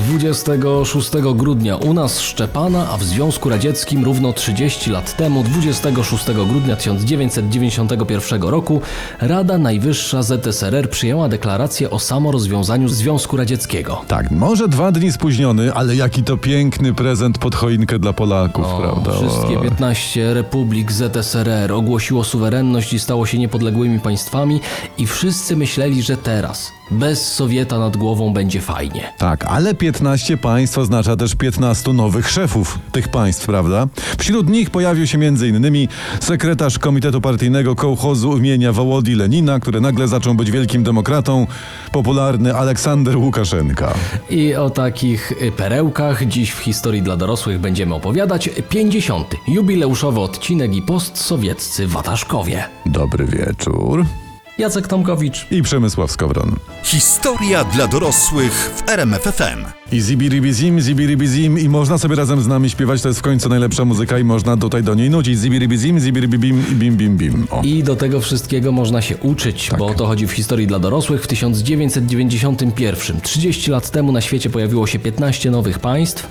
26 grudnia u nas Szczepana, a w Związku Radzieckim równo 30 lat temu, 26 grudnia 1991 roku, Rada Najwyższa ZSRR przyjęła deklarację o samorozwiązaniu Związku Radzieckiego. Tak, może dwa dni spóźniony, ale jaki to piękny prezent pod choinkę dla Polaków, prawda? Wszystkie O. 15 republik ZSRR ogłosiło suwerenność i stało się niepodległymi państwami i wszyscy myśleli, że teraz, bez Sowieta nad głową, będzie fajnie. Tak, ale 15 państw oznacza też 15 nowych szefów tych państw, prawda? Wśród nich pojawił się m.in. sekretarz Komitetu Partyjnego Kołchozu imienia Wołodii Lenina, który nagle zaczął być wielkim demokratą, popularny Aleksander Łukaszenka. I o takich perełkach dziś w historii dla dorosłych będziemy opowiadać. 50. Jubileuszowy odcinek i postsowieccy wataszkowie. Dobry wieczór. Jacek Tomkowicz. I Przemysław Skowron. Historia dla dorosłych w RMFFM. I zibiribizim, zibiribizim i można sobie razem z nami śpiewać, to jest w końcu najlepsza muzyka i można tutaj do niej nucić. Zibiribizim, zibiribibim i bim bim bim. O. I do tego wszystkiego można się uczyć, bo o to chodzi w historii dla dorosłych. W 1991, 30 lat temu na świecie pojawiło się 15 nowych państw.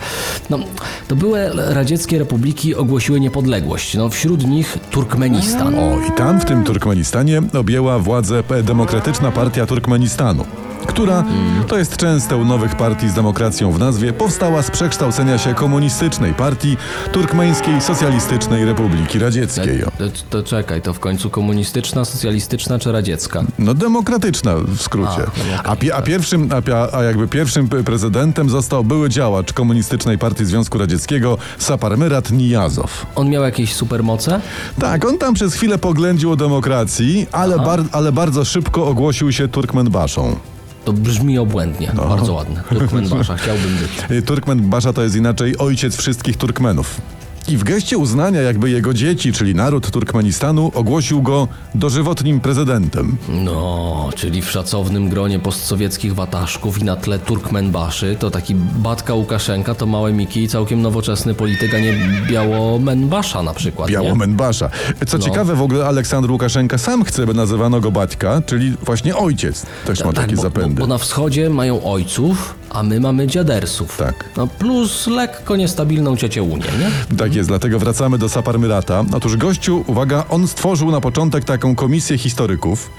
No, to były radzieckie republiki ogłosiły niepodległość. No, wśród nich Turkmenistan. O, i tam w tym Turkmenistanie objęła władzę Demokratyczna Partia Turkmenistanu, która, to jest częste u nowych partii z demokracją w nazwie, powstała z przekształcenia się komunistycznej partii Turkmeńskiej Socjalistycznej Republiki Radzieckiej. To, to czekaj, to w końcu komunistyczna, socjalistyczna czy radziecka? No demokratyczna w skrócie. A, A, a pierwszym, a, a jakby pierwszym prezydentem został były działacz Komunistycznej Partii Związku Radzieckiego Saparmyrat Nijazow. On miał jakieś supermoce? Tak, on tam przez chwilę poględził o demokracji, ale, bar- ale bardzo szybko ogłosił się Turkmenbaszą. To brzmi obłędnie. No. Bardzo ładne. Turkmenbasza, chciałbym być. Turkmenbasza to jest inaczej ojciec wszystkich Turkmenów. I w geście uznania jakby jego dzieci, czyli naród Turkmenistanu, ogłosił go dożywotnim prezydentem. No, czyli w szacownym gronie postsowieckich wataszków i na tle Turkmenbaszy, to taki Batka Łukaszenka to małe Miki i całkiem nowoczesny polityk, a nie Białomenbasza na przykład. Białomenbasza. Co No. ciekawe, w ogóle Aleksander Łukaszenka sam chce, by nazywano go baćka, czyli właśnie ojciec. Też ma takie Tak, bo, bo, zapędy. bo na wschodzie mają ojców, a my mamy dziadersów. Tak. No plus lekko niestabilną ciocię Unię, nie? Tak jest, dlatego wracamy do Saparmyrata. Otóż gościu, uwaga, on stworzył na początek taką komisję historyków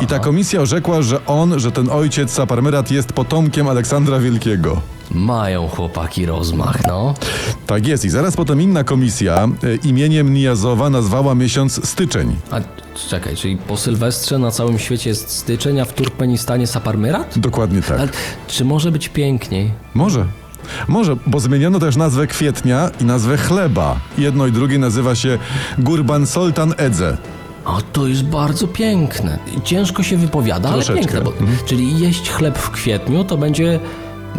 i ta komisja orzekła, że on, że ten ojciec Saparmyrat jest potomkiem Aleksandra Wielkiego. Mają chłopaki rozmach, no. Tak jest i zaraz potem inna komisja e, imieniem Nijazowa nazwała miesiąc styczeń. A czekaj, czyli po Sylwestrze na całym świecie jest styczeń, a w Turkmenistanie Saparmyrat? Dokładnie tak. Ale czy może być piękniej? Może. Może, bo zmieniono też nazwę kwietnia i nazwę chleba. Jedno i drugie nazywa się Gurban Soltan Edze. O, to jest bardzo piękne. Ciężko się wypowiada, ale Troszeczkę. piękne. Bo, Czyli jeść chleb w kwietniu to będzie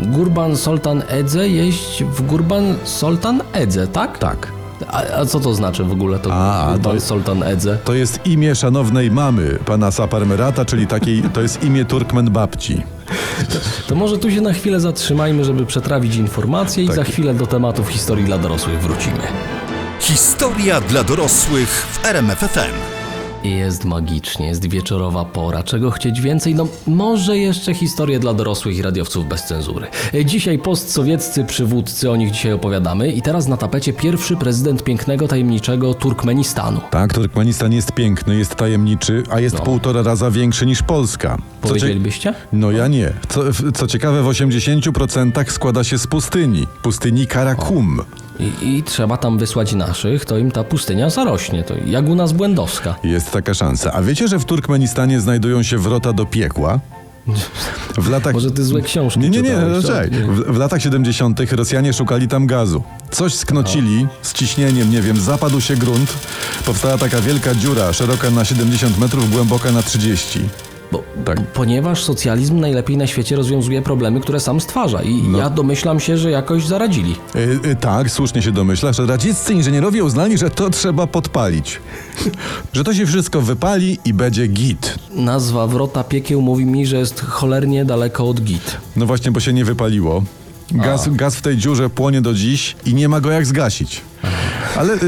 Gurban Soltan Edze jeść w Gurban Soltan Edze, tak? Tak. A, a co to znaczy w ogóle to A, Gurban to- Soltan Edze? To jest imię szanownej mamy pana Saparmyrata, czyli takiej, to jest imię Turkmen babci. To może tu się na chwilę zatrzymajmy, żeby przetrawić informacje i Tak. za chwilę do tematów historii dla dorosłych wrócimy. Historia dla dorosłych w RMFFM. Jest magicznie, jest wieczorowa pora. Czego chcieć więcej? No, może jeszcze historię dla dorosłych i radiowców bez cenzury. Dzisiaj postsowieccy przywódcy, o nich dzisiaj opowiadamy. I teraz na tapecie pierwszy prezydent pięknego, tajemniczego Turkmenistanu. Tak, Turkmenistan jest piękny, jest tajemniczy, a jest półtora raza większy niż Polska. Co cie- Powiedzielibyście? No ja nie. Co, co ciekawe, w 80% składa się z pustyni. Pustyni Karakum. I, I trzeba tam wysłać naszych, to im ta pustynia zarośnie. To jak u nas Błędowska. Jest taka szansa. A wiecie, że w Turkmenistanie znajdują się wrota do piekła? W latach... Może ty złe książki Nie, nie, nie, co? czekaj. W, w latach 70. Rosjanie szukali tam gazu. Coś sknocili z ciśnieniem, nie wiem, zapadł się grunt. Powstała taka wielka dziura, szeroka na 70 metrów, głęboka na 30. Bo, Tak. Ponieważ socjalizm najlepiej na świecie rozwiązuje problemy, które sam stwarza. I No. ja domyślam się, że jakoś zaradzili. Y, y, tak, słusznie się domyślasz, że radzieccy inżynierowie uznali, że to trzeba podpalić. że to się wszystko wypali i będzie git. Nazwa Wrota Piekieł mówi mi, że jest cholernie daleko od git. No właśnie, bo się nie wypaliło. Gaz, gaz w tej dziurze płonie do dziś i nie ma go jak zgasić. Ale y,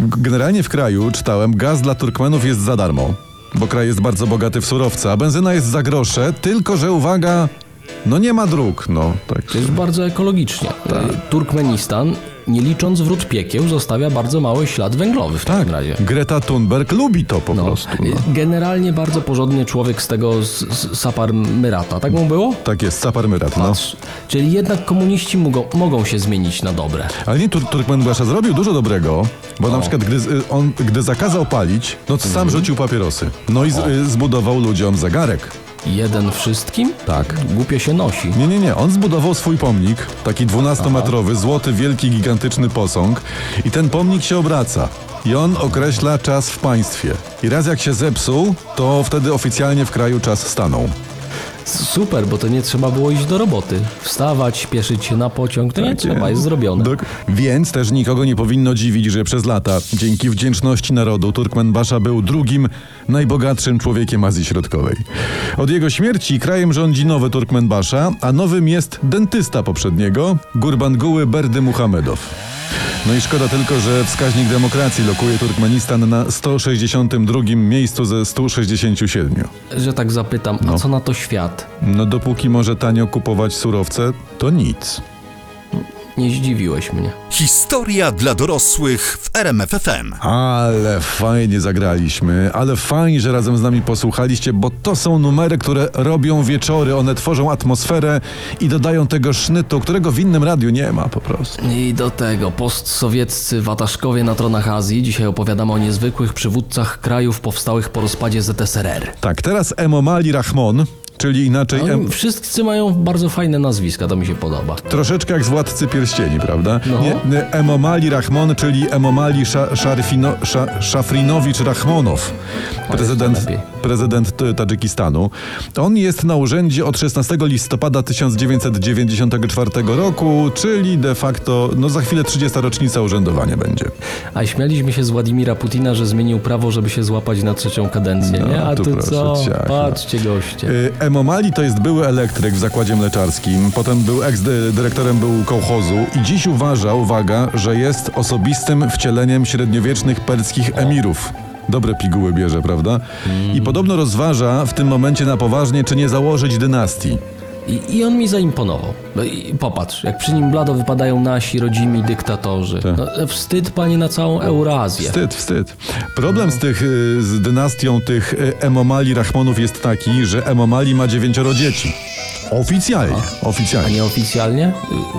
generalnie w kraju, czytałem, gaz dla Turkmenów jest za darmo, bo kraj jest bardzo bogaty w surowce, a benzyna jest za grosze, tylko że uwaga, No nie ma dróg, no. Tak. To jest bardzo ekologicznie. Y, Turkmenistan, nie licząc wrót piekieł, zostawia bardzo mały ślad węglowy w Tak, takim razie. Greta Thunberg lubi to po No, prostu. No. Generalnie bardzo porządny człowiek z tego z, z Saparmyrata. Tak mu było? Tak jest, Saparmyrat, no. Czyli jednak komuniści mogą, mogą się zmienić na dobre. Ale nie, Tur Turkmenbasza zrobił dużo dobrego, bo na przykład gdy, on, gdy zakazał palić, no to sam rzucił papierosy. No i z, y, zbudował ludziom zegarek. Jeden wszystkim? Tak. Głupio się nosi. Nie, nie, nie. On zbudował swój pomnik, taki 12-metrowy, złoty, wielki, gigantyczny posąg i ten pomnik się obraca. I on określa czas w państwie. I raz jak się zepsuł, to wtedy oficjalnie w kraju czas stanął. Super, bo to nie trzeba było iść do roboty. Wstawać, śpieszyć się na pociąg, to nie trzeba, jest zrobione. Dok- Więc też nikogo nie powinno dziwić, że przez lata, dzięki wdzięczności narodu, Turkmenbasza był drugim najbogatszym człowiekiem Azji Środkowej. Od jego śmierci krajem rządzi nowy Turkmenbasza, a nowym jest dentysta poprzedniego, Gurbanguły Berdy Muhamedow. No i szkoda tylko, że wskaźnik demokracji lokuje Turkmenistan na 162 miejscu ze 167. Że tak zapytam, No. a co na to świat? No dopóki może tanio kupować surowce, to nic. Nie zdziwiłeś mnie. Historia dla dorosłych w RMFFM. Ale fajnie zagraliśmy, ale fajnie, że razem z nami posłuchaliście, bo to są numery, które robią wieczory, one tworzą atmosferę i dodają tego sznytu, którego w innym radiu nie ma po prostu. I do tego postsowieccy wataszkowie na tronach Azji. Dzisiaj opowiadamy o niezwykłych przywódcach krajów powstałych po rozpadzie ZSRR. Tak, teraz Emomali Rahmon, czyli inaczej No, em, wszyscy mają bardzo fajne nazwiska, to mi się podoba. troszeczkę jak z Władcy Pierścieni, prawda? No. Nie, Emomali Rahmon, czyli Emomali Sza, Szarfino, Sza, Szafrinowicz Rahmonow, prezydent. Prezydent Tadżykistanu. On jest na urzędzie od 16 listopada 1994 roku, czyli de facto, no za chwilę 30 rocznica urzędowania będzie. A śmialiśmy się z Władimira Putina, że zmienił prawo, żeby się złapać na trzecią kadencję, No, nie? A tu tu co? ciach. Patrzcie goście. Y, Emomali to jest były elektryk w zakładzie mleczarskim, potem był eks-dyrektorem był kołchozu i dziś uważa, uwaga, że jest osobistym wcieleniem średniowiecznych perskich emirów. Dobre piguły bierze, prawda? I podobno rozważa w tym momencie na poważnie, czy nie założyć dynastii. I, I on mi zaimponował. No i popatrz, jak przy nim blado wypadają nasi rodzimi dyktatorzy. Tak. No, wstyd, panie, na całą Eurazję. Wstyd, wstyd. Problem z tych, y, z dynastią tych y, Emomali Rahmonów jest taki, że Emomali ma dziewięcioro dzieci. Oficjalnie, A oficjalnie. nieoficjalnie?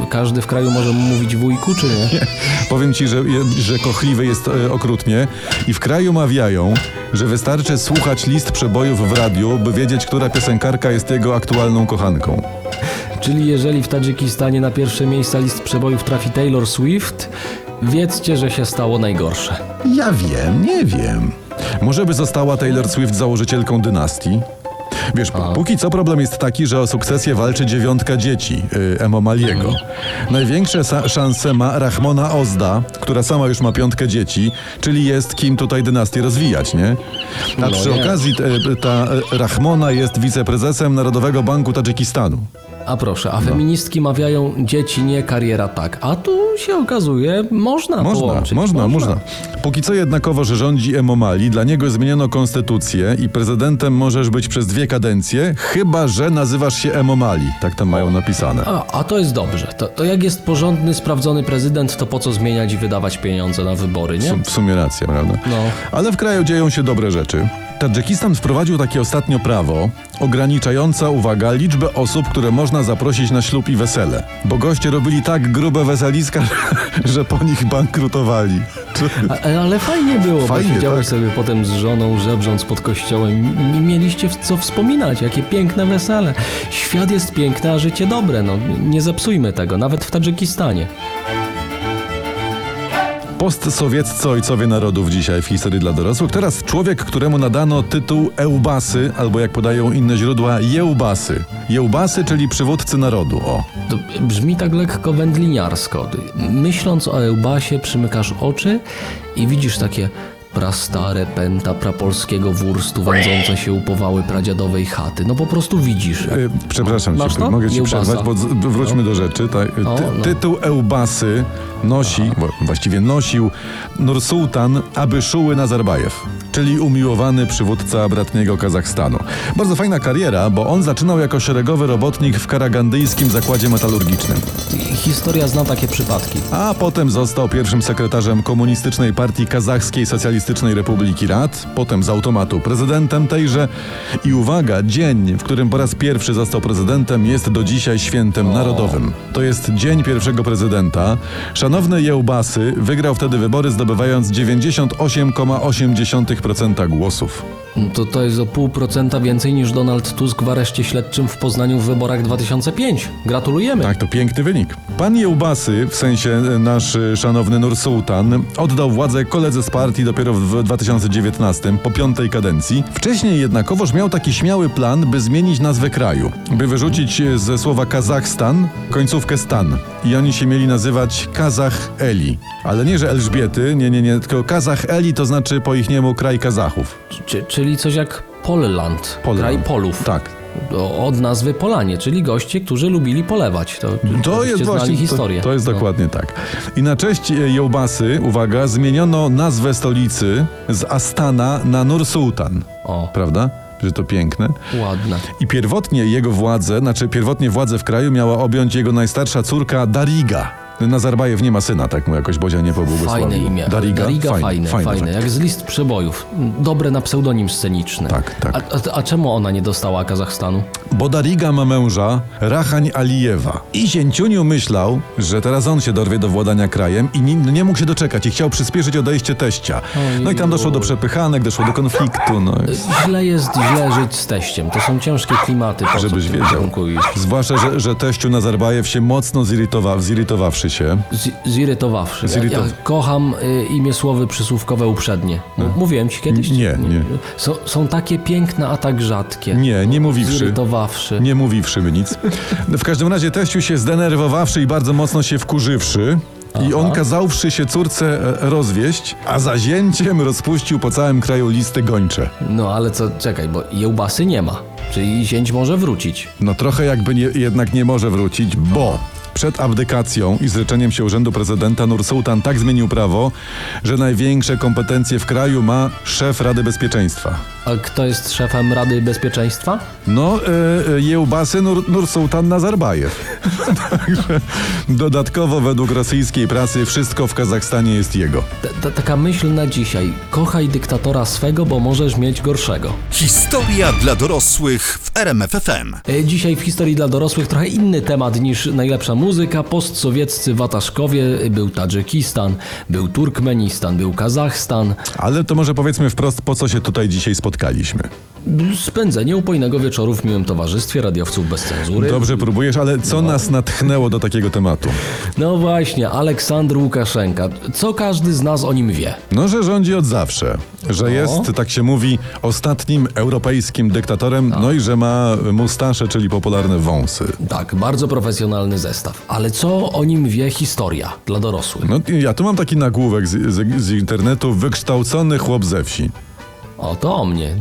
Y, Każdy w kraju może mówić wujku, czy nie? Powiem ci, że, że kochliwy jest e, okrutnie i w kraju mawiają, że wystarczy słuchać list przebojów w radiu, by wiedzieć, która piosenkarka jest jego aktualną kochanką. Czyli jeżeli w Tadżykistanie na pierwsze miejsca list przebojów trafi Taylor Swift, wiedzcie, że się stało najgorsze. Ja wiem, nie wiem. Może by została Taylor Swift założycielką dynastii? Wiesz, póki co problem jest taki, że o sukcesję walczy dziewiątka dzieci y, Emomaliego. Największe sa- szanse ma Rahmona Ozda, która sama już ma piątkę dzieci, czyli jest kim tutaj dynastię rozwijać, nie? A No przy jest. okazji te, ta e, Rahmona jest wiceprezesem Narodowego Banku Tadżykistanu. A proszę, a feministki mawiają dzieci nie, kariera tak. A tu się okazuje, można, Można, połączyć. można, można. Póki co jednakowo, że rządzi Emomali, dla niego zmieniono konstytucję i prezydentem możesz być przez dwie kadencje, chyba że nazywasz się Emomali. Tak tam mają napisane. A, a to jest dobrze. To, to jak jest porządny, sprawdzony prezydent, to po co zmieniać i wydawać pieniądze na wybory, nie? W sumie racja, prawda? No. Ale w kraju dzieją się dobre rzeczy. Tadżykistan wprowadził takie ostatnio prawo ograniczające, uwaga, liczbę osób, które można zaprosić na ślub i wesele. Bo goście robili tak grube weseliska, że po nich bankrutowali. A, ale fajnie było, Fajnie, bo siedziałeś tak. sobie potem z żoną, żebrząc pod kościołem i mieliście co wspominać, jakie piękne wesele. Świat jest piękny, a życie dobre, no nie zepsujmy tego, nawet w Tadżykistanie. Postsowieccy ojcowie narodów dzisiaj w historii dla dorosłych. Teraz człowiek, któremu nadano tytuł Eubasy, albo jak podają inne źródła, Jeubasy. Jeubasy, czyli przywódcy narodu. O. To brzmi tak lekko wędliniarsko. Myśląc o Eubasie, przymykasz oczy i widzisz takie Prastare pęta prapolskiego wurstu wędzące się upowały pradziadowej chaty. No po prostu widzisz. Y, Przepraszam Masz cię, to? mogę ci przerwać, bo z- wróćmy do rzeczy. Tak. Ty, O, no. Tytuł Eubasy nosi, wo- właściwie nosił Nursultan Abyszuły Nazarbajew, czyli umiłowany przywódca bratniego Kazachstanu. Bardzo fajna kariera, bo on zaczynał jako szeregowy robotnik w karagandyjskim zakładzie metalurgicznym. Historia zna takie przypadki. A potem został pierwszym sekretarzem Komunistycznej Partii Kazachskiej Socjalistycznej Republiki Rad, potem z automatu prezydentem tejże. I uwaga, dzień, w którym po raz pierwszy został prezydentem, jest do dzisiaj świętem narodowym. To jest dzień pierwszego prezydenta. Szanowny Jełbasy wygrał wtedy wybory, zdobywając 98,8% głosów. To to jest o pół procenta więcej niż Donald Tusk w areszcie śledczym w Poznaniu w wyborach 2005. Gratulujemy. Tak, to piękny wynik. Pan Jełbasy, w sensie e, nasz e, szanowny Nursultan, oddał władzę koledze z partii dopiero w 2019, po piątej kadencji. Wcześniej jednakowoż miał taki śmiały plan, by zmienić nazwę kraju. By wyrzucić e, ze słowa Kazachstan końcówkę stan. I oni się mieli nazywać Kazach Eli. Ale nie, że Elżbiety, nie, nie, nie, tylko Kazach Eli to znaczy po ich niemu kraj Kazachów. Czy, czyli coś jak Polland, Polland. kraj Polów. Tak. Od nazwy Polanie, czyli goście, którzy lubili polewać. To, To jest właśnie historię. To, to jest No. dokładnie tak. I na cześć e, Jełbasy, uwaga, zmieniono nazwę stolicy z Astana na Nursultan. O, Prawda? Że to piękne. ładne. I pierwotnie jego władzę, znaczy pierwotnie władzę w kraju miała objąć jego najstarsza córka Dariga. Nazarbajew nie ma syna, tak mu jakoś Bozia nie pobłogosławił. Fajne imię. Dariga? fajne, fajne, tak. jak z list przebojów. Dobre na pseudonim sceniczny. Tak, tak. A, a, a czemu ona nie dostała Kazachstanu? Bo Dariga ma męża Rachań Alijewa. I Zięciuniu myślał, że teraz on się dorwie do władania krajem i nie, nie mógł się doczekać i chciał przyspieszyć odejście teścia. No i tam doszło do przepychanek, doszło do konfliktu. No. Źle jest źle żyć z teściem. To są ciężkie klimaty. Po Żebyś wiedział. Zwłaszcza, że, że teściu Nazarbajew się mocno zirytował, zirytowawszy się. Z, zirytowawszy. Zirytow- Ja, ja kocham y, imię słowy przysłówkowe uprzednie. M- Mówiłem ci kiedyś? Nie, nie. Są, są takie piękne, a tak rzadkie. Nie, nie mówiwszy. Zirytowawszy. Nie mówiwszy mi nic. W każdym razie teściu się zdenerwowawszy i bardzo mocno się wkurzywszy. I on kazałszy się córce e, rozwieść, a za zięciem rozpuścił po całym kraju listy gończe. No ale co, czekaj, bo jełbasy nie ma. Czyli zięć może wrócić. No trochę jakby nie, jednak nie może wrócić, bo przed abdykacją i zrzeczeniem się urzędu prezydenta Nursultan tak zmienił prawo, że największe kompetencje w kraju ma szef Rady Bezpieczeństwa. A kto jest szefem Rady Bezpieczeństwa? No, e, e, Jełbasy Nur, Nursultan Nazarbajew. Także dodatkowo według rosyjskiej prasy wszystko w Kazachstanie jest jego. Ta, taka myśl na dzisiaj. Kochaj dyktatora swego, bo możesz mieć gorszego. Historia dla dorosłych w RMFFM. E, Dzisiaj w historii dla dorosłych trochę inny temat niż najlepsza muzyka. Postsowieccy wataszkowie, był Tadżykistan, był Turkmenistan, był Kazachstan. Ale to może powiedzmy wprost, po co się tutaj dzisiaj spotkaliśmy. Spędzenie upojnego wieczoru w miłym towarzystwie radiowców bez cenzury. Dobrze próbujesz, ale co nas natchnęło do takiego tematu? No właśnie, Aleksandr Łukaszenka. Co każdy z nas o nim wie? No, że rządzi od zawsze, że jest, tak się mówi, ostatnim europejskim dyktatorem, no i że ma mustasze, czyli popularne wąsy. Tak, bardzo profesjonalny zestaw. Ale co o nim wie historia dla dorosłych? No, ja tu mam taki nagłówek z, z, z internetu, wykształcony chłop ze wsi. O, to o mnie.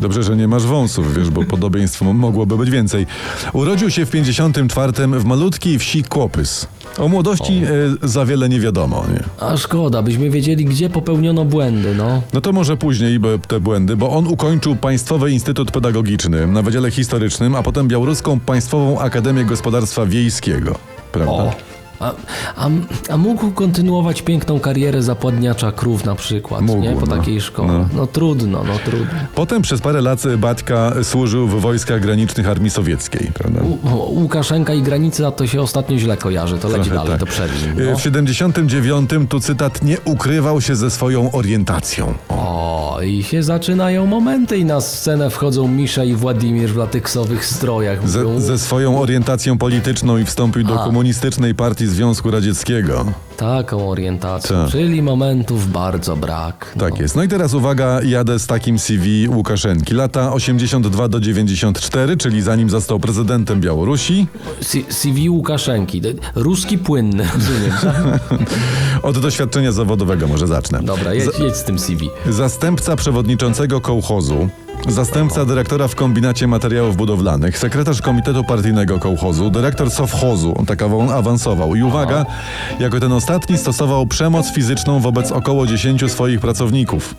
Dobrze, że nie masz wąsów, wiesz, bo podobieństw m- mogłoby być więcej. Urodził się w 54 w malutkiej wsi Kłopys. O młodości e, za wiele nie wiadomo, nie? A szkoda, byśmy wiedzieli, gdzie popełniono błędy, no. No to może później te błędy, bo on ukończył Państwowy Instytut Pedagogiczny na Wydziale Historycznym, a potem Białoruską Państwową Akademię Gospodarstwa Wiejskiego. Prawda? O. A, a, a mógł kontynuować piękną karierę zapładniacza krów na przykład, Mógł, nie? Po no. takiej szkole. No. No. trudno, no trudno. Potem przez parę lat Baćka służył w wojskach granicznych Armii Sowieckiej, prawda? U, Łukaszenka i granica to się ostatnio źle kojarzy, to leci dalej, tak. to przerwij. E, No. W 79 tu cytat nie ukrywał się ze swoją orientacją. O, i się zaczynają momenty i na scenę wchodzą Misza i Władimir w lateksowych strojach. Ze, ze swoją orientacją polityczną i wstąpił do A. komunistycznej partii Związku Radzieckiego. Taką orientacją, Tak. czyli momentów bardzo brak. No. Tak jest. No i teraz uwaga, jadę z takim CV Łukaszenki. Lata 82 do 94, czyli zanim został prezydentem Białorusi. C- CV Łukaszenki, ruski płynny, rozumiem. tak? Od doświadczenia zawodowego może zacznę. Dobra, jedź, jedź z tym CV. Zastępca przewodniczącego kołchozu, zastępca dyrektora w kombinacie materiałów budowlanych, sekretarz komitetu partyjnego kołchozu, dyrektor sowchozu, on tak awa- awansował. I uwaga, jako ten ostatni stosował przemoc fizyczną wobec około 10 swoich pracowników.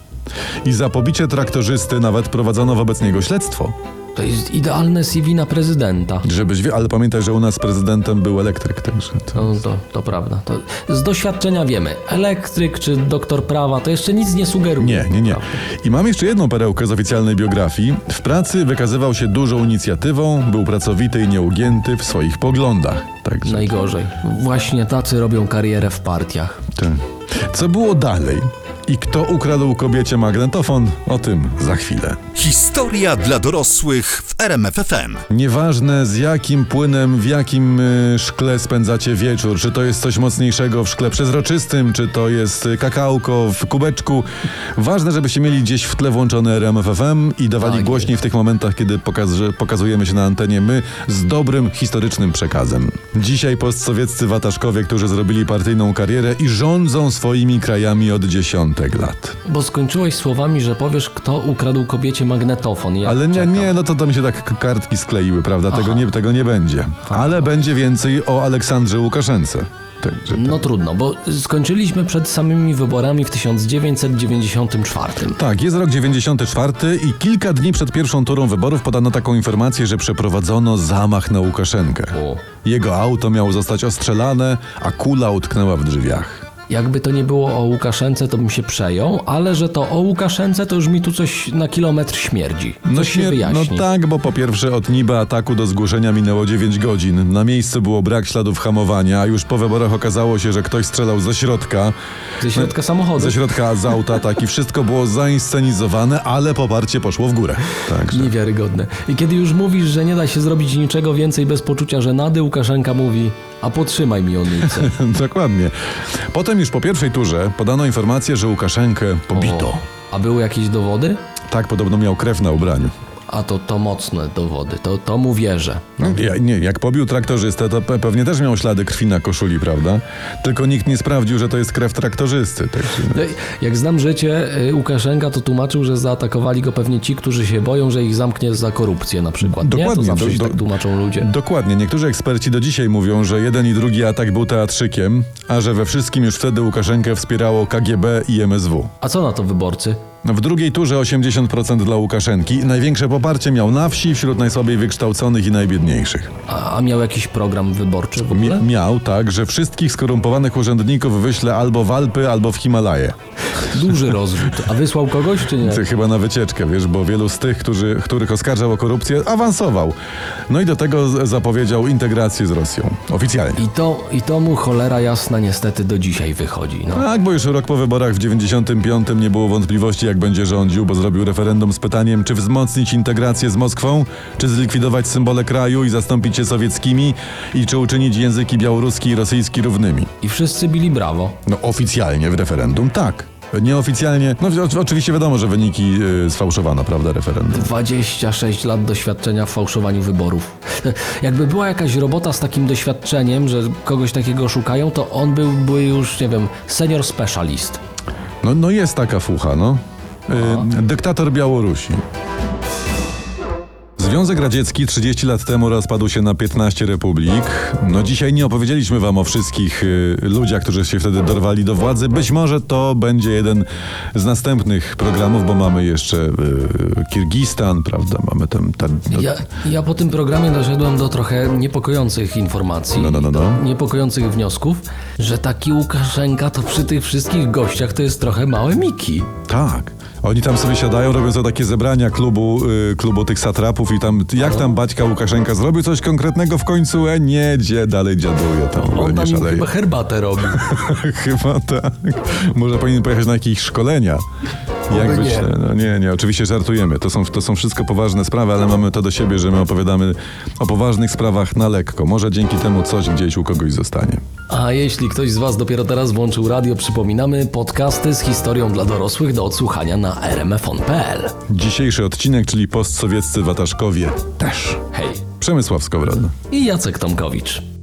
I za pobicie traktorzysty nawet prowadzono wobec niego śledztwo. To jest idealne CV na prezydenta. Żebyś wie, ale pamiętaj, że u nas prezydentem był elektryk, także to... No to, to prawda. To z doświadczenia wiemy. Elektryk czy doktor prawa to jeszcze nic nie sugeruje. Nie, nie, nie. I mam jeszcze jedną perełkę z oficjalnej biografii. W pracy wykazywał się dużą inicjatywą, był pracowity i nieugięty w swoich poglądach. Także. Najgorzej. Właśnie tacy robią karierę w partiach. Tak. Co było dalej? I kto ukradł kobiecie magnetofon? O tym za chwilę. Historia dla dorosłych w RMFFM. Nieważne z jakim płynem, w jakim y, szkle spędzacie wieczór, czy to jest coś mocniejszego w szkle przezroczystym, czy to jest y, kakałko w kubeczku. Ważne, żebyście mieli gdzieś w tle włączone RMFFM i dawali Tak głośniej w tych momentach, kiedy pokaz pokazujemy się na antenie my z dobrym historycznym przekazem. Dzisiaj postsowieccy wataszkowie, którzy zrobili partyjną karierę i rządzą swoimi krajami od dziesiątek lat. Bo skończyłeś słowami, że powiesz, kto ukradł kobiecie magnetofon. Ja Ale nie, czekam. nie, no to tam się tak kartki skleiły, prawda? Tego nie, tego nie będzie. Ale będzie więcej o Aleksandrze Łukaszence. No trudno, bo skończyliśmy przed samymi wyborami w 1994. Tak, jest rok 94 i kilka dni przed pierwszą turą wyborów podano taką informację, że przeprowadzono zamach na Łukaszenkę. Jego auto miało zostać ostrzelane, a kula utknęła w drzwiach. Jakby to nie było o Łukaszence, to bym się przejął, ale że to o Łukaszence, to już mi tu coś na kilometr śmierdzi. Coś się śmier- wyjaśni. no tak, bo po pierwsze od niby ataku do zgłoszenia minęło 9 godzin. Na miejscu było brak śladów hamowania, a już po wyborach okazało się, że ktoś strzelał ze środka. Ze środka samochodu. Ze środka z auta, tak i wszystko było zainscenizowane, ale poparcie poszło w górę. Także. Niewiarygodne. I kiedy już mówisz, że nie da się zrobić niczego więcej bez poczucia żenady, Łukaszenka mówi, a potrzymaj mi onnicę. Dokładnie. Potem już po pierwszej turze podano informację, że Łukaszenkę pobito. O, A były jakieś dowody? Tak, podobno miał krew na ubraniu. A to, to mocne dowody, to, to mu wierzę. No, ja, nie, jak pobił traktorzystę, to pe- pewnie też miał ślady krwi na koszuli, prawda? Tylko nikt nie sprawdził, że to jest krew traktorzysty. Tak, No Jak znam życie, y, Łukaszenka to tłumaczył, że zaatakowali go pewnie ci, którzy się boją, że ich zamknie za korupcję na przykład. Nie? To Dokładnie, zawsze do- się do- tak tłumaczą ludzie. Dokładnie. Niektórzy eksperci do dzisiaj mówią, że jeden i drugi atak był teatrzykiem, a że we wszystkim już wtedy Łukaszenkę wspierało KGB i MSW. A co na to wyborcy? W drugiej turze 80% dla Łukaszenki. Największe poparcie miał na wsi, wśród najsłabiej wykształconych i najbiedniejszych. A, a miał jakiś program wyborczy w ogóle? Mi- miał tak, że wszystkich skorumpowanych urzędników wyśle albo w Alpy, albo w Himalaje. Duży rozrzut. A wysłał kogoś, czy nie? Chyba na wycieczkę, wiesz, bo wielu z tych, którzy, których oskarżał o korupcję, awansował. No i do tego zapowiedział integrację z Rosją. Oficjalnie. I to, I to mu cholera jasna niestety do dzisiaj wychodzi. No. Tak, bo już rok po wyborach w 95 nie było wątpliwości, jak będzie rządził, bo zrobił referendum z pytaniem, czy wzmocnić integrację z Moskwą, czy zlikwidować symbole kraju i zastąpić je sowieckimi, i czy uczynić języki białoruski i rosyjski równymi. I wszyscy bili brawo. No oficjalnie w referendum tak. Nieoficjalnie, no oczywiście wiadomo, że wyniki y, sfałszowano, prawda, referendum. 26 lat doświadczenia w fałszowaniu wyborów. Jakby była jakaś robota z takim doświadczeniem, że kogoś takiego szukają, to on byłby już, nie wiem, senior specialist. No, no jest taka fucha, no. Y, dyktator Białorusi. Związek Radziecki 30 lat temu rozpadł się na 15 republik. No dzisiaj nie opowiedzieliśmy wam o wszystkich y, ludziach, którzy się wtedy dorwali do władzy. Być może to będzie jeden z następnych programów, bo mamy jeszcze y, Kirgistan, prawda? Mamy tam... tam no, Ja, ja po tym programie doszedłem do trochę niepokojących informacji, No, no, no, no. niepokojących wniosków, że taki Łukaszenka to przy tych wszystkich gościach to jest trochę małe Miki. Tak. Oni tam sobie siadają, robią sobie takie zebrania klubu, y, klubu tych satrapów i tam, jak tam Baćka Łukaszenka zrobił coś konkretnego w końcu? E, nie, gdzie dalej dziaduje, tam On nie tam szaleje. chyba herbatę robi. Chyba tak. Może powinien pojechać na jakieś szkolenia. Jak Oby. No, nie, nie, oczywiście żartujemy. To są, to są wszystko poważne sprawy, ale mamy to do siebie, że my opowiadamy o poważnych sprawach na lekko. Może dzięki temu coś gdzieś u kogoś zostanie. A jeśli ktoś z Was dopiero teraz włączył radio, przypominamy podcasty z historią dla dorosłych do odsłuchania na rmfon.pl. Dzisiejszy odcinek, czyli postsowieccy wataszkowie też. Hej. Przemysław Skowron. I Jacek Tomkowicz.